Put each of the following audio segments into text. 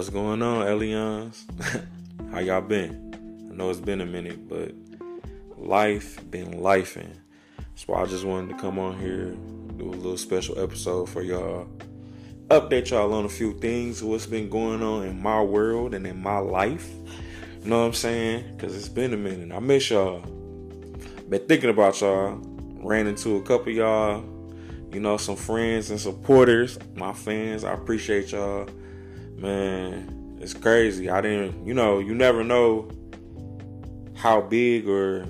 What's going on, Ellie-Ons? How y'all been? I know it's been a minute, but life been lifing. Why I just wanted to come on here, do a little special episode for y'all. Update y'all on a few things, what's been going on in my world and in my life. You know what I'm saying? Because it's been a minute. I miss y'all. Been thinking about y'all. Ran into a couple y'all, you know, some friends and supporters, my fans. I appreciate y'all man, it's crazy. I didn't, you know, you never know how big or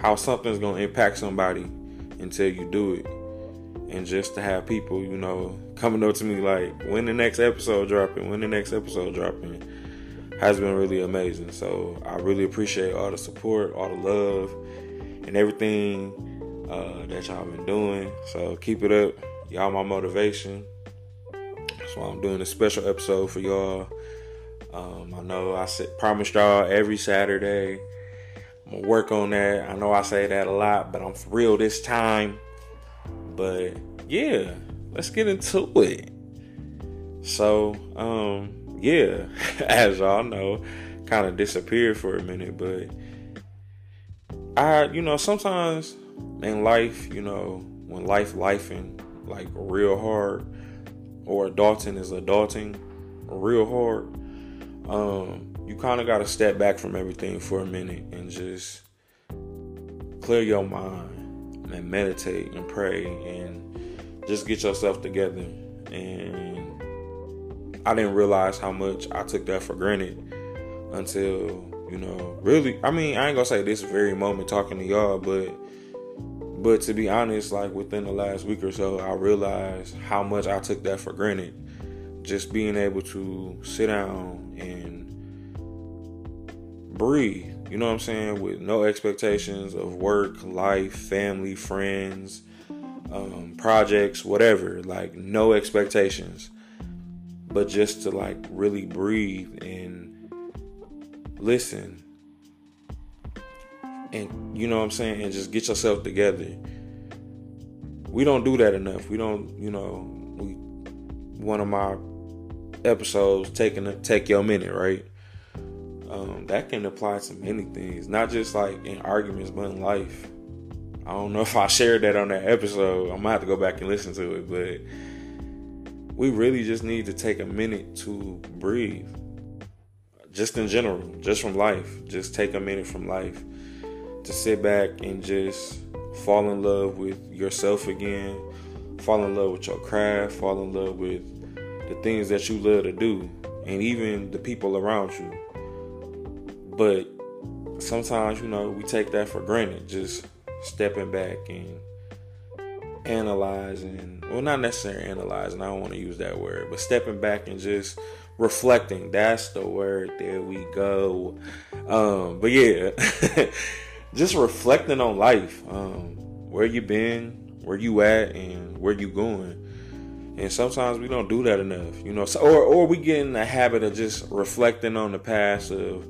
how something's gonna impact somebody until you do it. And just to have people, you know, coming up to me like, when the next episode dropping, when the next episode dropping, has been really amazing. So I really appreciate all the support, all the love, and everything uh, that y'all been doing. So keep it up. Y'all my motivation. So I'm doing a special episode for y'all. Um, I know I said, promised y'all every Saturday. I'm gonna work on that. I know I say that a lot, but I'm for real this time. But yeah, let's get into it. So, um, yeah, as y'all know, kind of disappeared for a minute, but I, you know, sometimes in life, you know, when life lifing like real hard, or adulting is adulting real hard, um, you kind of got to step back from everything for a minute and just clear your mind and meditate and pray and just get yourself together. And I didn't realize how much I took that for granted until, you know, really, I mean, I ain't gonna say this very moment talking to y'all, but but to be honest, like within the last week or so, I realized how much I took that for granted. Just being able to sit down and breathe, you know what I'm saying, with no expectations of work, life, family, friends, um, projects, whatever. Like no expectations, but just to like really breathe and listen and you know what I'm saying, and just get yourself together. We don't do that enough. We don't, you know, we one of my episodes taking a, take your minute, right? Um, that can apply to many things, not just like in arguments, but in life. I don't know if I shared that on that episode. I'm gonna have to go back and listen to it, but we really just need to take a minute to breathe. Just in general, just from life. Just take a minute from life to sit back and just fall in love with yourself again, fall in love with your craft, fall in love with the things that you love to do, and even the people around you. But sometimes, you know, we take that for granted, just stepping back and analyzing. Well, not necessarily analyzing, I don't want to use that word, but stepping back and just reflecting. That's the word. There we go. Um, but yeah. just reflecting on life, um, where you been, where you at, and where you going. And sometimes we don't do that enough, you know. So, or or we get in the habit of just reflecting on the past of,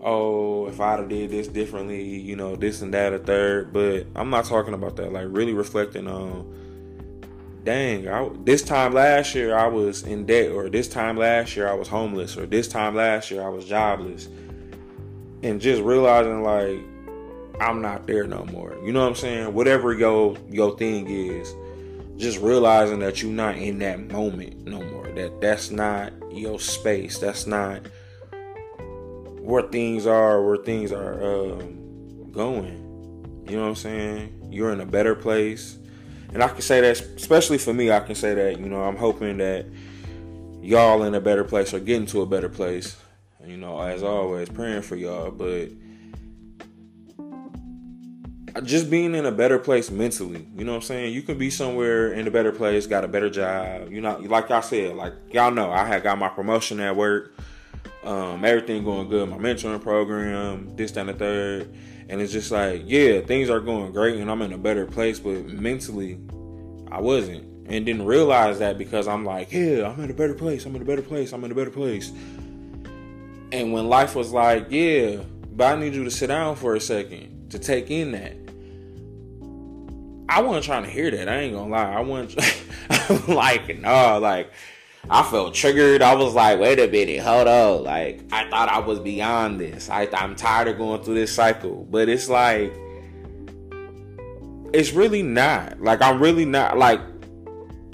oh, if I'd have did this differently, you know, this and that, a third. But I'm not talking about that. Like really reflecting on, dang, I, this time last year I was in debt, or this time last year I was homeless, or this time last year I was jobless, and just realizing like I'm not there no more. You know what I'm saying? Whatever your your thing is, just realizing that you're not in that moment no more. That that's not your space. That's not where things are. Where things are um, going. You know what I'm saying? You're in a better place, and I can say that, especially for me, I can say that. You know, I'm hoping that y'all in a better place or getting to a better place. You know, as always, praying for y'all, but just being in a better place mentally. You know what I'm saying? You can be somewhere in a better place, got a better job. You know, like I said, like y'all know, I had got my promotion at work. Um, everything going good. My mentoring program, this, that, and the third. And it's just like, yeah, things are going great and I'm in a better place, but mentally, I wasn't. And didn't realize that because I'm like, yeah, I'm in a better place. I'm in a better place. I'm in a better place. And when life was like, yeah, but I need you to sit down for a second to take in that. I wasn't trying to hear that. I ain't gonna lie. I wasn't like no, like I felt triggered. I was like, wait a minute, hold on. Like, I thought I was beyond this. I, I'm tired of going through this cycle. But it's like, it's really not. Like, I'm really not, like,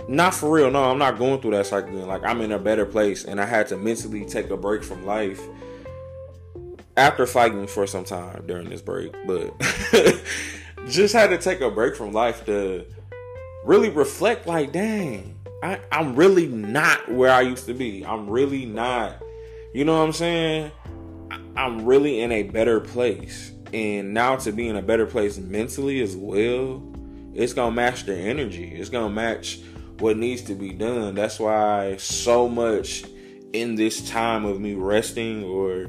not for real. No, I'm not going through that cycle. Like, I'm in a better place. And I had to mentally take a break from life after fighting for some time during this break. But just had to take a break from life to really reflect, like, dang I, I'm really not where I used to be. I'm really not, you know what I'm saying? I'm really in a better place. And now to be in a better place mentally as well, it's gonna match the energy. It's gonna match what needs to be done. That's why so much in this time of me resting or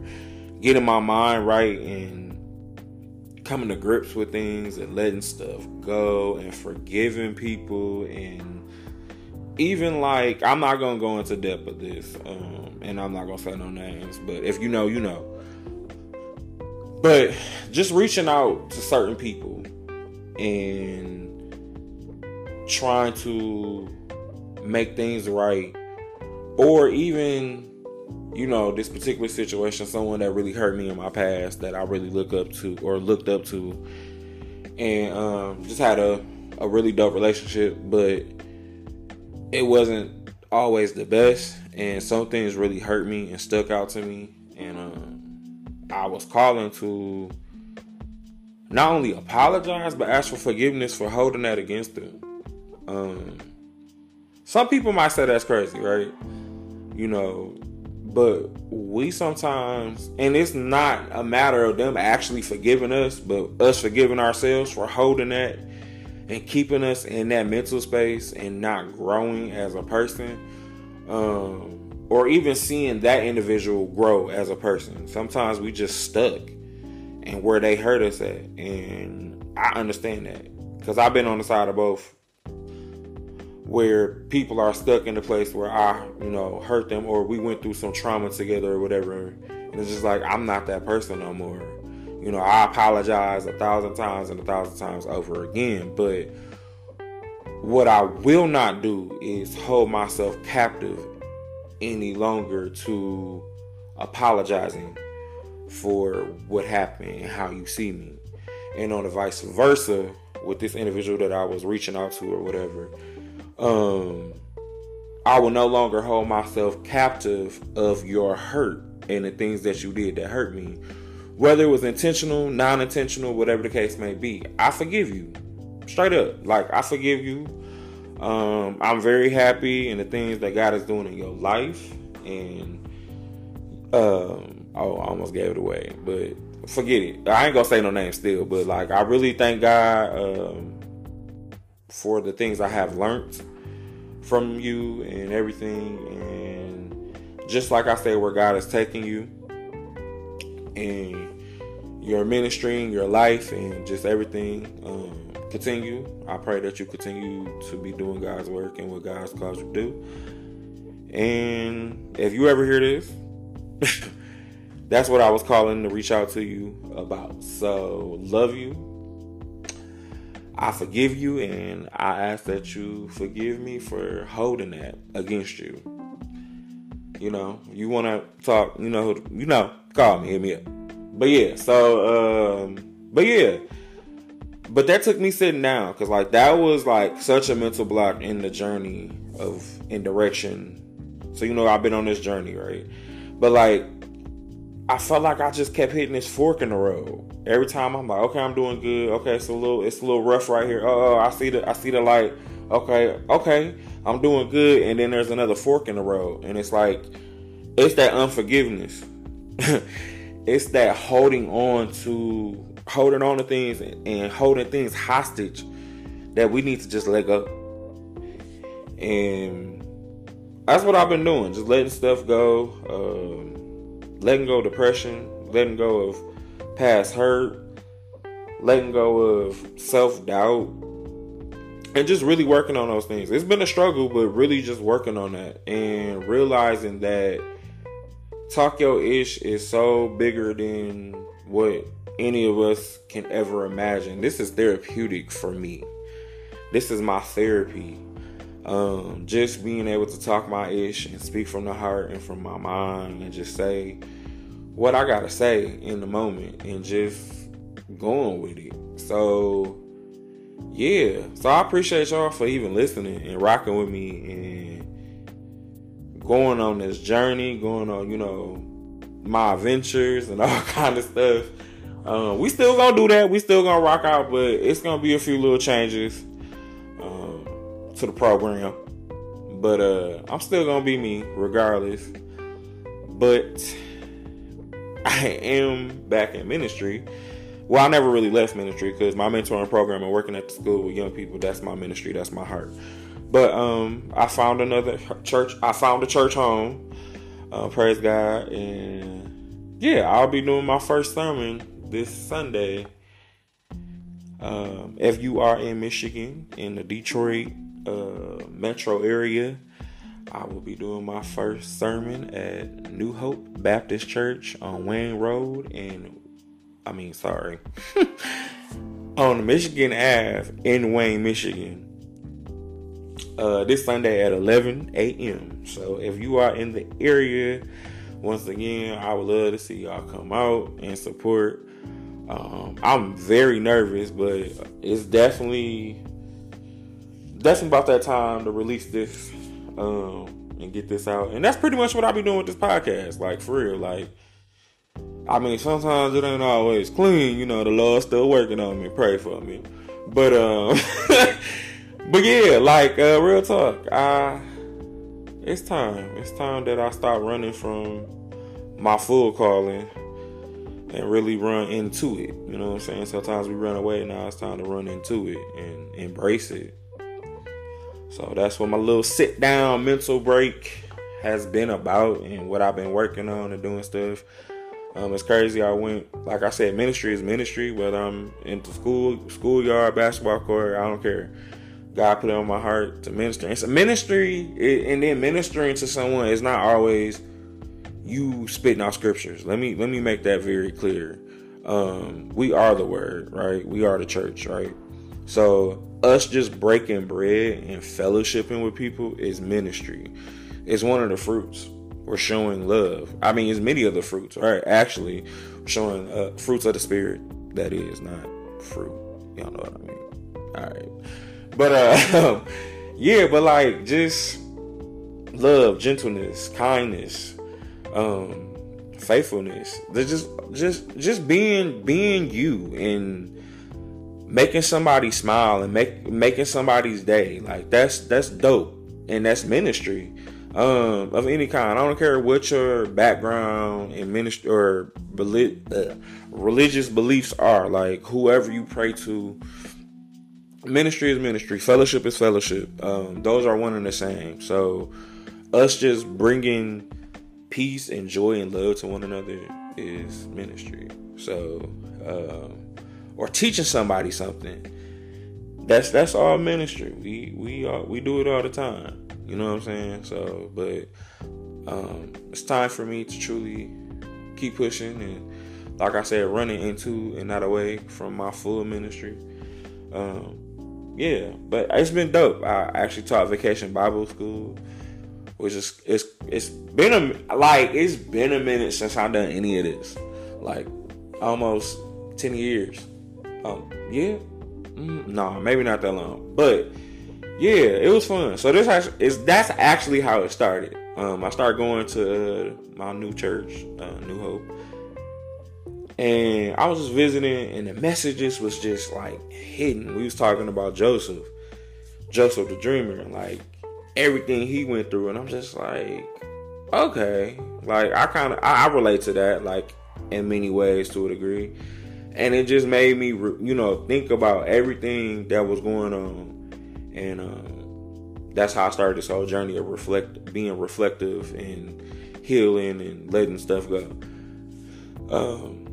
getting my mind right and coming to grips with things and letting stuff go and forgiving people and even like I'm not gonna go into depth with this, um, and I'm not gonna say no names, but if you know, you know. But just reaching out to certain people and trying to make things right, or even you know this particular situation, someone that really hurt me in my past that I really look up to or looked up to, and um, just had a a really dope relationship, but it wasn't always the best, and some things really hurt me and stuck out to me. And um, I was calling to not only apologize but ask for forgiveness for holding that against them. Um, some people might say that's crazy, right? You know, but we sometimes, and it's not a matter of them actually forgiving us, but us forgiving ourselves for holding that and keeping us in that mental space and not growing as a person um, or even seeing that individual grow as a person. Sometimes we just stuck and where they hurt us at and i understand that because i've been on the side of both where people are stuck in a place where i you know hurt them or we went through some trauma together or whatever. And it's just like i'm not that person no more. You know, I apologize a thousand times and a thousand times over again, but what I will not do is hold myself captive any longer to apologizing for what happened and how you see me. And on the vice versa, with this individual that I was reaching out to or whatever, um, I will no longer hold myself captive of your hurt and the things that you did that hurt me whether it was intentional, non intentional, whatever the case may be, I forgive you. Straight up. Like, I forgive you. Um, I'm very happy in the things that God is doing in your life. And, um, oh, I almost gave it away. But forget it. I ain't gonna say no name still. But, like, I really thank God um, for the things I have learned from you and everything. And just like I say, where God is taking you and your ministry, and your life, and just everything. Um, continue. I pray that you continue to be doing God's work and what God's called you to do. And if you ever hear this, that's what I was calling to reach out to you about. So, love you. I forgive you, and I ask that you forgive me for holding that against you. You know, you want to talk, you know, you know, call me, hit me up. But yeah, so um, but yeah, but that took me sitting down because like that was like such a mental block in the journey of in direction. So you know I've been on this journey, right? But like I felt like I just kept hitting this fork in the road. Every time I'm like, okay, I'm doing good. Okay, it's a little, it's a little rough right here. Oh, I see the, I see the light. Okay, okay, I'm doing good. And then there's another fork in the road, and it's like, it's that unforgiveness. it's that holding on to holding on to things and, holding things hostage that we need to just let go. And that's what I've been doing, just letting stuff go, um, letting go of depression, letting go of past hurt, letting go of self doubt, and just really working on those things. It's been a struggle, but really just working on that and realizing that Talk Your Ish is so bigger than what any of us can ever imagine. This is therapeutic for me. This is my therapy. Um, just being able to talk my ish and speak from the heart and from my mind and just say what I gotta say in the moment and just going with it. So yeah, so I appreciate y'all for even listening and rocking with me and going on this journey, going on, you know, my adventures and all kind of stuff. Um, we still gonna do that. We still gonna rock out, but it's gonna be a few little changes to the program. But uh, I'm still gonna be me regardless. But I am back in ministry. Well, I never really left ministry because my mentoring program and working at the school with young people, that's my ministry, that's my heart. But um, I found another church. I found a church home. Uh, praise God. And yeah, I'll be doing my first sermon this Sunday. Um, if you are in Michigan, in the Detroit uh, metro area, I will be doing my first sermon at New Hope Baptist Church on Wayne Road in, I mean, sorry, on Michigan Ave in Wayne, Michigan. Uh, this Sunday at 11 a.m. So if you are in the area, once again, I would love to see y'all come out and support. Um, I'm very nervous, but it's definitely definitely about that time to release this um, and get this out. And that's pretty much what I be doing with this podcast. Like for real, like I mean, sometimes it ain't always clean. You know, the Lord's still working on me. Pray for me. But um, but yeah, like uh, real talk. I it's time. It's time that I stop running from my full calling and really run into it. You know what I'm saying? Sometimes we run away, now it's time to run into it and embrace it. So that's what my little sit down mental break has been about and what I've been working on and doing stuff. Um, it's crazy. I went, like I said, ministry is ministry. Whether I'm into school, schoolyard, basketball court, I don't care. God put it on my heart to minister. It's a ministry, and then ministering to someone is not always you spitting out scriptures. Let me let me make that very clear. Um, we are the word, right? We are the church, right? So us just breaking bread and fellowshipping with people is ministry. It's one of the fruits. We're showing love. I mean, it's many of the fruits, right? Actually, showing uh, fruits of the spirit. That is not fruit. Y'all know what I mean. All right, but uh, yeah, but like just love, gentleness, kindness, um, faithfulness. They're just just just being being you and making somebody smile and make making somebody's day. Like that's that's dope. And that's ministry. Um, of any kind. I don't care what your background and ministry or uh, religious beliefs are. Like whoever you pray to, ministry is ministry, fellowship is fellowship. Um, those are one and the same. So us just bringing peace and joy and love to one another is ministry. So, um, or teaching somebody something, that's that's all ministry. We we are, we do it all the time. You know what I'm saying? So, but um, it's time for me to truly keep pushing and, like I said, running into and not away from my full ministry. Um, yeah, but it's been dope. I actually taught Vacation Bible School which is it's it's been a like it's been a minute since I've done any of this, like almost ten years. Um, yeah, mm, no, nah, maybe not that long, but yeah, it was fun. So this is that's actually how it started. Um, I started going to uh, my new church, uh, New Hope, and I was just visiting, and the messages was just like hidden. We was talking about Joseph, Joseph the dreamer, like everything he went through, and I'm just like, okay, like I kind of I, I, relate to that, like in many ways to a degree, and it just made me, you know, think about everything that was going on, and um, that's how I started this whole journey of reflect, being reflective and healing and letting stuff go. Um,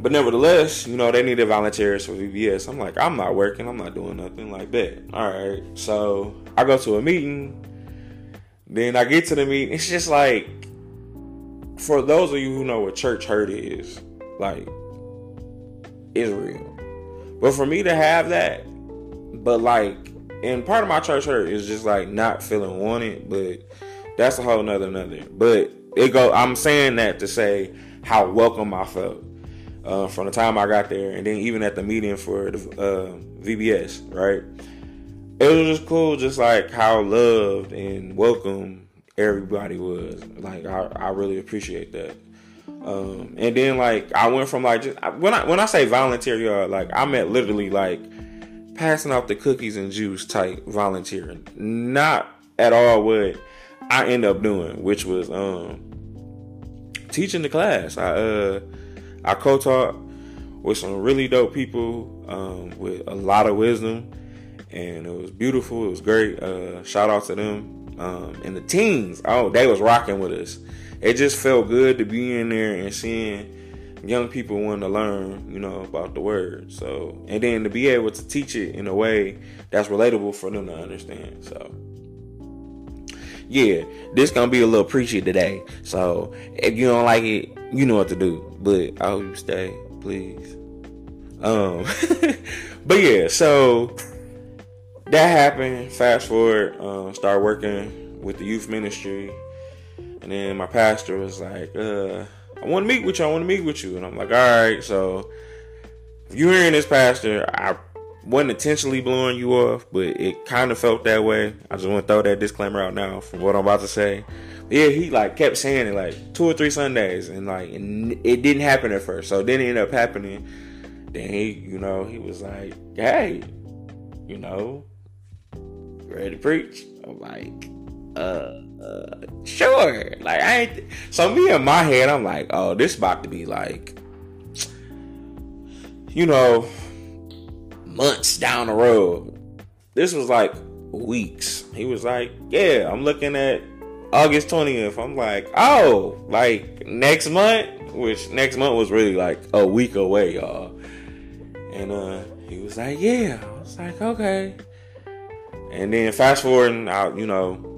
but nevertheless, you know, they needed volunteers for VBS. I'm like, I'm not working. I'm not doing nothing like that. All right. So I go to a meeting. Then I get to the meeting. It's just like, for those of you who know what church hurt is, like, it's real. But for me to have that, but like and part of my church hurt is just like not feeling wanted, but that's a whole nother another. But it go. I'm saying that to say how welcome I felt uh, from the time I got there, and then even at the meeting for the uh, VBS, right? It was just cool, just like how loved and welcome everybody was. Like I, I really appreciate that. Um, and then like I went from like just when I when I say volunteer, like I meant literally like passing out the cookies and juice type volunteering, not at all what I end up doing, which was um teaching the class. I uh I co-taught with some really dope people um, with a lot of wisdom, and it was beautiful. It was great. Uh, shout out to them um, and the teens. Oh, they was rocking with us. It just felt good to be in there and seeing young people wanting to learn, you know, about the word. So, and then to be able to teach it in a way that's relatable for them to understand. So, yeah, this gonna be a little preachy today. So, if you don't like it, you know what to do. But I hope you stay, please. Um, but yeah, so that happened. Fast forward, uh, start working with the youth ministry, and then my pastor was like, uh, "I want to meet with you. I want to meet with you." And I'm like, "All right." So if you're hearing this, pastor, I wasn't intentionally blowing you off, but it kind of felt that way. I just want to throw that disclaimer out now from what I'm about to say. But yeah, he like kept saying it like two or three Sundays, and like and it didn't happen at first. So then it ended up happening. Then he, you know, he was like, "Hey, you know, ready to preach?" I'm like, "Uh." Sure. Like I ain't. So me in my head, I'm like, oh, this about to be like, you know, months down the road. This was like weeks. He was like, yeah, I'm looking at August 20th. I'm like, oh, like next month, which next month was really like a week away, y'all. And uh, he was like, yeah. I was like, okay. And then fast forwarding out, you know,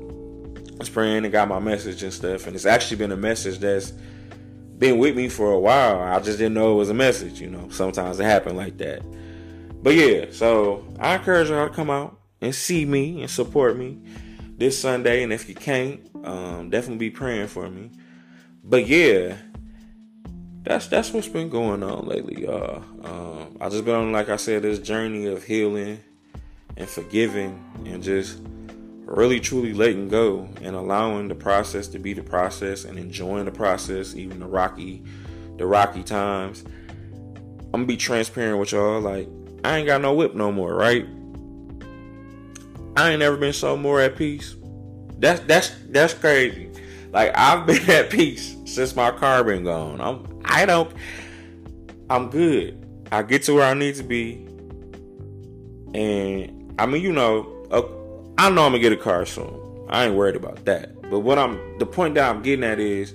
was praying and got my message and stuff. And it's actually been a message that's been with me for a while. I just didn't know it was a message, you know. Sometimes it happened like that. But yeah, so I encourage y'all to come out and see me and support me this Sunday. And if you can't, um, definitely be praying for me. But yeah, that's that's what's been going on lately, y'all. Um, I just been on, like I said, this journey of healing and forgiving and just really truly letting go and allowing the process to be the process and enjoying the process, even the rocky, the rocky times. I'm gonna be transparent with y'all. Like, I ain't got no whip no more, right? I ain't never been so more at peace. That's that's that's crazy. Like I've been at peace since my car been gone. I'm I don't I'm good. I get to where I need to be. And I mean, you know, I know I'm gonna get a car soon. I ain't worried about that. But what I'm the point that I'm getting at is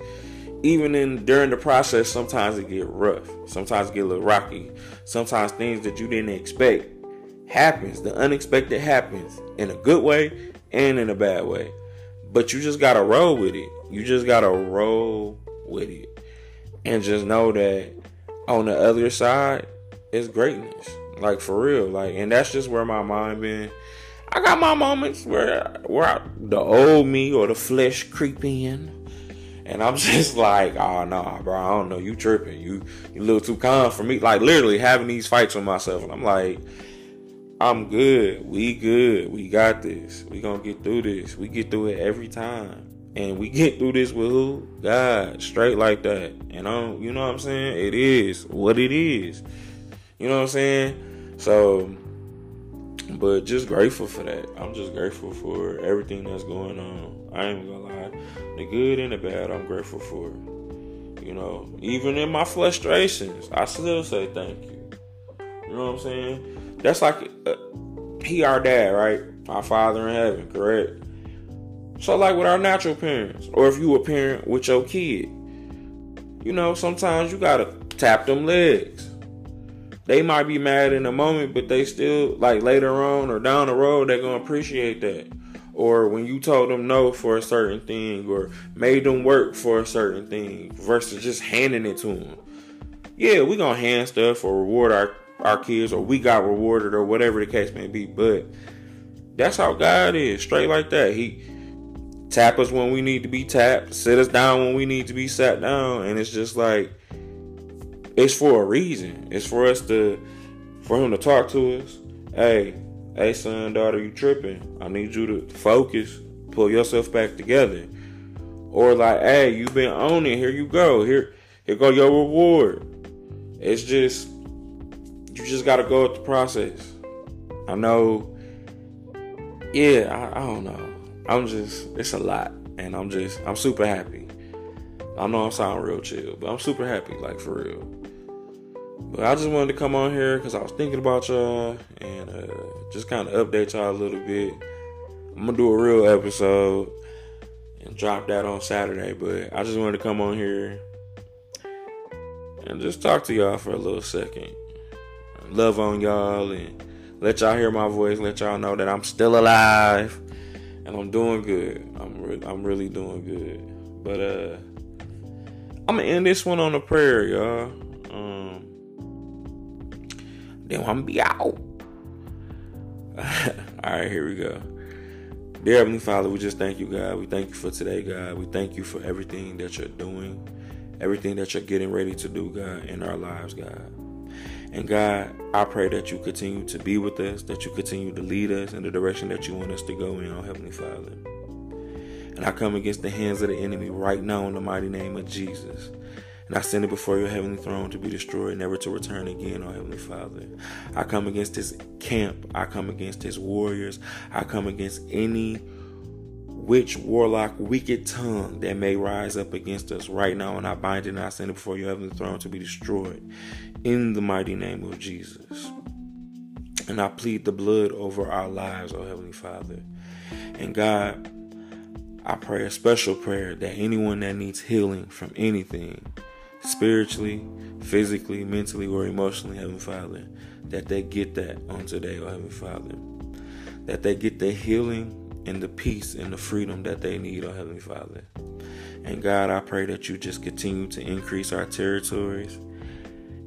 even in during the process, sometimes it get rough. Sometimes it get a little rocky. Sometimes things that you didn't expect happens. The unexpected happens in a good way and in a bad way. But you just gotta roll with it. You just gotta roll with it. And just know that on the other side is greatness. Like for real. Like and that's just where my mind been I got my moments where where I, the old me or the flesh creep in, and I'm just like, ah, oh no, bro, I don't know, you tripping, you you a little too calm for me. Like literally having these fights with myself, and I'm like, I'm good, we good, we got this, we gonna get through this. We get through it every time, and we get through this with who? God, straight like that. And I'm, you know what I'm saying? It is what it is. You know what I'm saying? So but just grateful for that. I'm just grateful for everything that's going on. I ain't gonna lie. The good and the bad, I'm grateful for. You know, even in my frustrations, I still say thank you. You know what I'm saying? That's like uh, he our dad, right? Our father in heaven, correct? So like with our natural parents, or if you a parent with your kid, you know, sometimes you gotta tap them legs they might be mad in the moment, but they still like later on or down the road they're gonna appreciate that. Or when you told them no for a certain thing, or made them work for a certain thing, versus just handing it to them. Yeah, we gonna hand stuff or reward our our kids, or we got rewarded, or whatever the case may be. But That's how God is, straight like that. He tap us when we need to be tapped, sit us down when we need to be sat down, and it's just like it's for a reason. It's for us to for him to talk to us. Hey, hey son, daughter, you tripping. I need you to focus, pull yourself back together. Or like, hey, you've been on it, here you go. Here here go your reward. It's just you just gotta go with the process. I know yeah, I, I don't know. I'm just it's a lot. And I'm just I'm super happy. I know I sound real chill, but I'm super happy, like for real. But I just wanted to come on here because I was thinking about y'all and uh, just kind of update y'all a little bit. I'm gonna do a real episode and drop that on Saturday, but I just wanted to come on here and just talk to y'all for a little second. Love on y'all and let y'all hear my voice, let y'all know that I'm still alive and I'm doing good. I'm re- I'm really doing good. But uh I'm gonna end this one on a prayer, y'all. Um I'm gonna be out. All right, here we go. Dear Heavenly Father, we just thank you, God. We thank you for today, God. We thank you for everything that you're doing, everything that you're getting ready to do, God, in our lives, God. And God, I pray that you continue to be with us, that you continue to lead us in the direction that you want us to go in, oh Heavenly Father. And I come against the hands of the enemy right now in the mighty name of Jesus. And I send it before your heavenly throne to be destroyed, never to return again, oh Heavenly Father. I come against this camp. I come against his warriors. I come against any witch, warlock, wicked tongue that may rise up against us right now. And I bind it and I send it before your heavenly throne to be destroyed in the mighty name of Jesus. And I plead the blood over our lives, oh Heavenly Father. And God, I pray a special prayer that anyone that needs healing from anything, spiritually, physically, mentally, or emotionally, Heavenly Father, that they get that on today, oh Heavenly Father. That they get the healing and the peace and the freedom that they need, oh Heavenly Father. And God, I pray that you just continue to increase our territories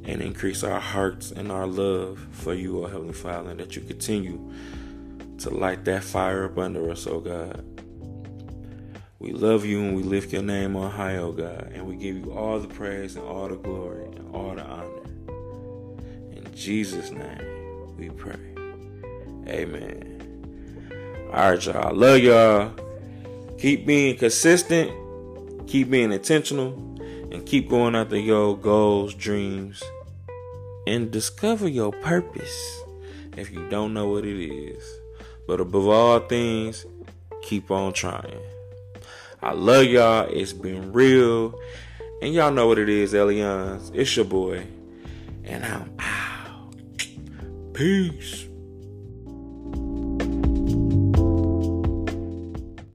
and increase our hearts and our love for you, oh Heavenly Father, and that you continue to light that fire up under us, oh God. We love you and we lift your name on high, oh God, and we give you all the praise and all the glory and all the honor. In Jesus' name we pray. Amen. All right, y'all. Love y'all. Keep being consistent, keep being intentional, and keep going after your goals, dreams, and discover your purpose if you don't know what it is. But above all things, keep on trying. I love y'all. It's been real. And y'all know what it is, Ellie-Ons. It's your boy. And I'm out. Peace.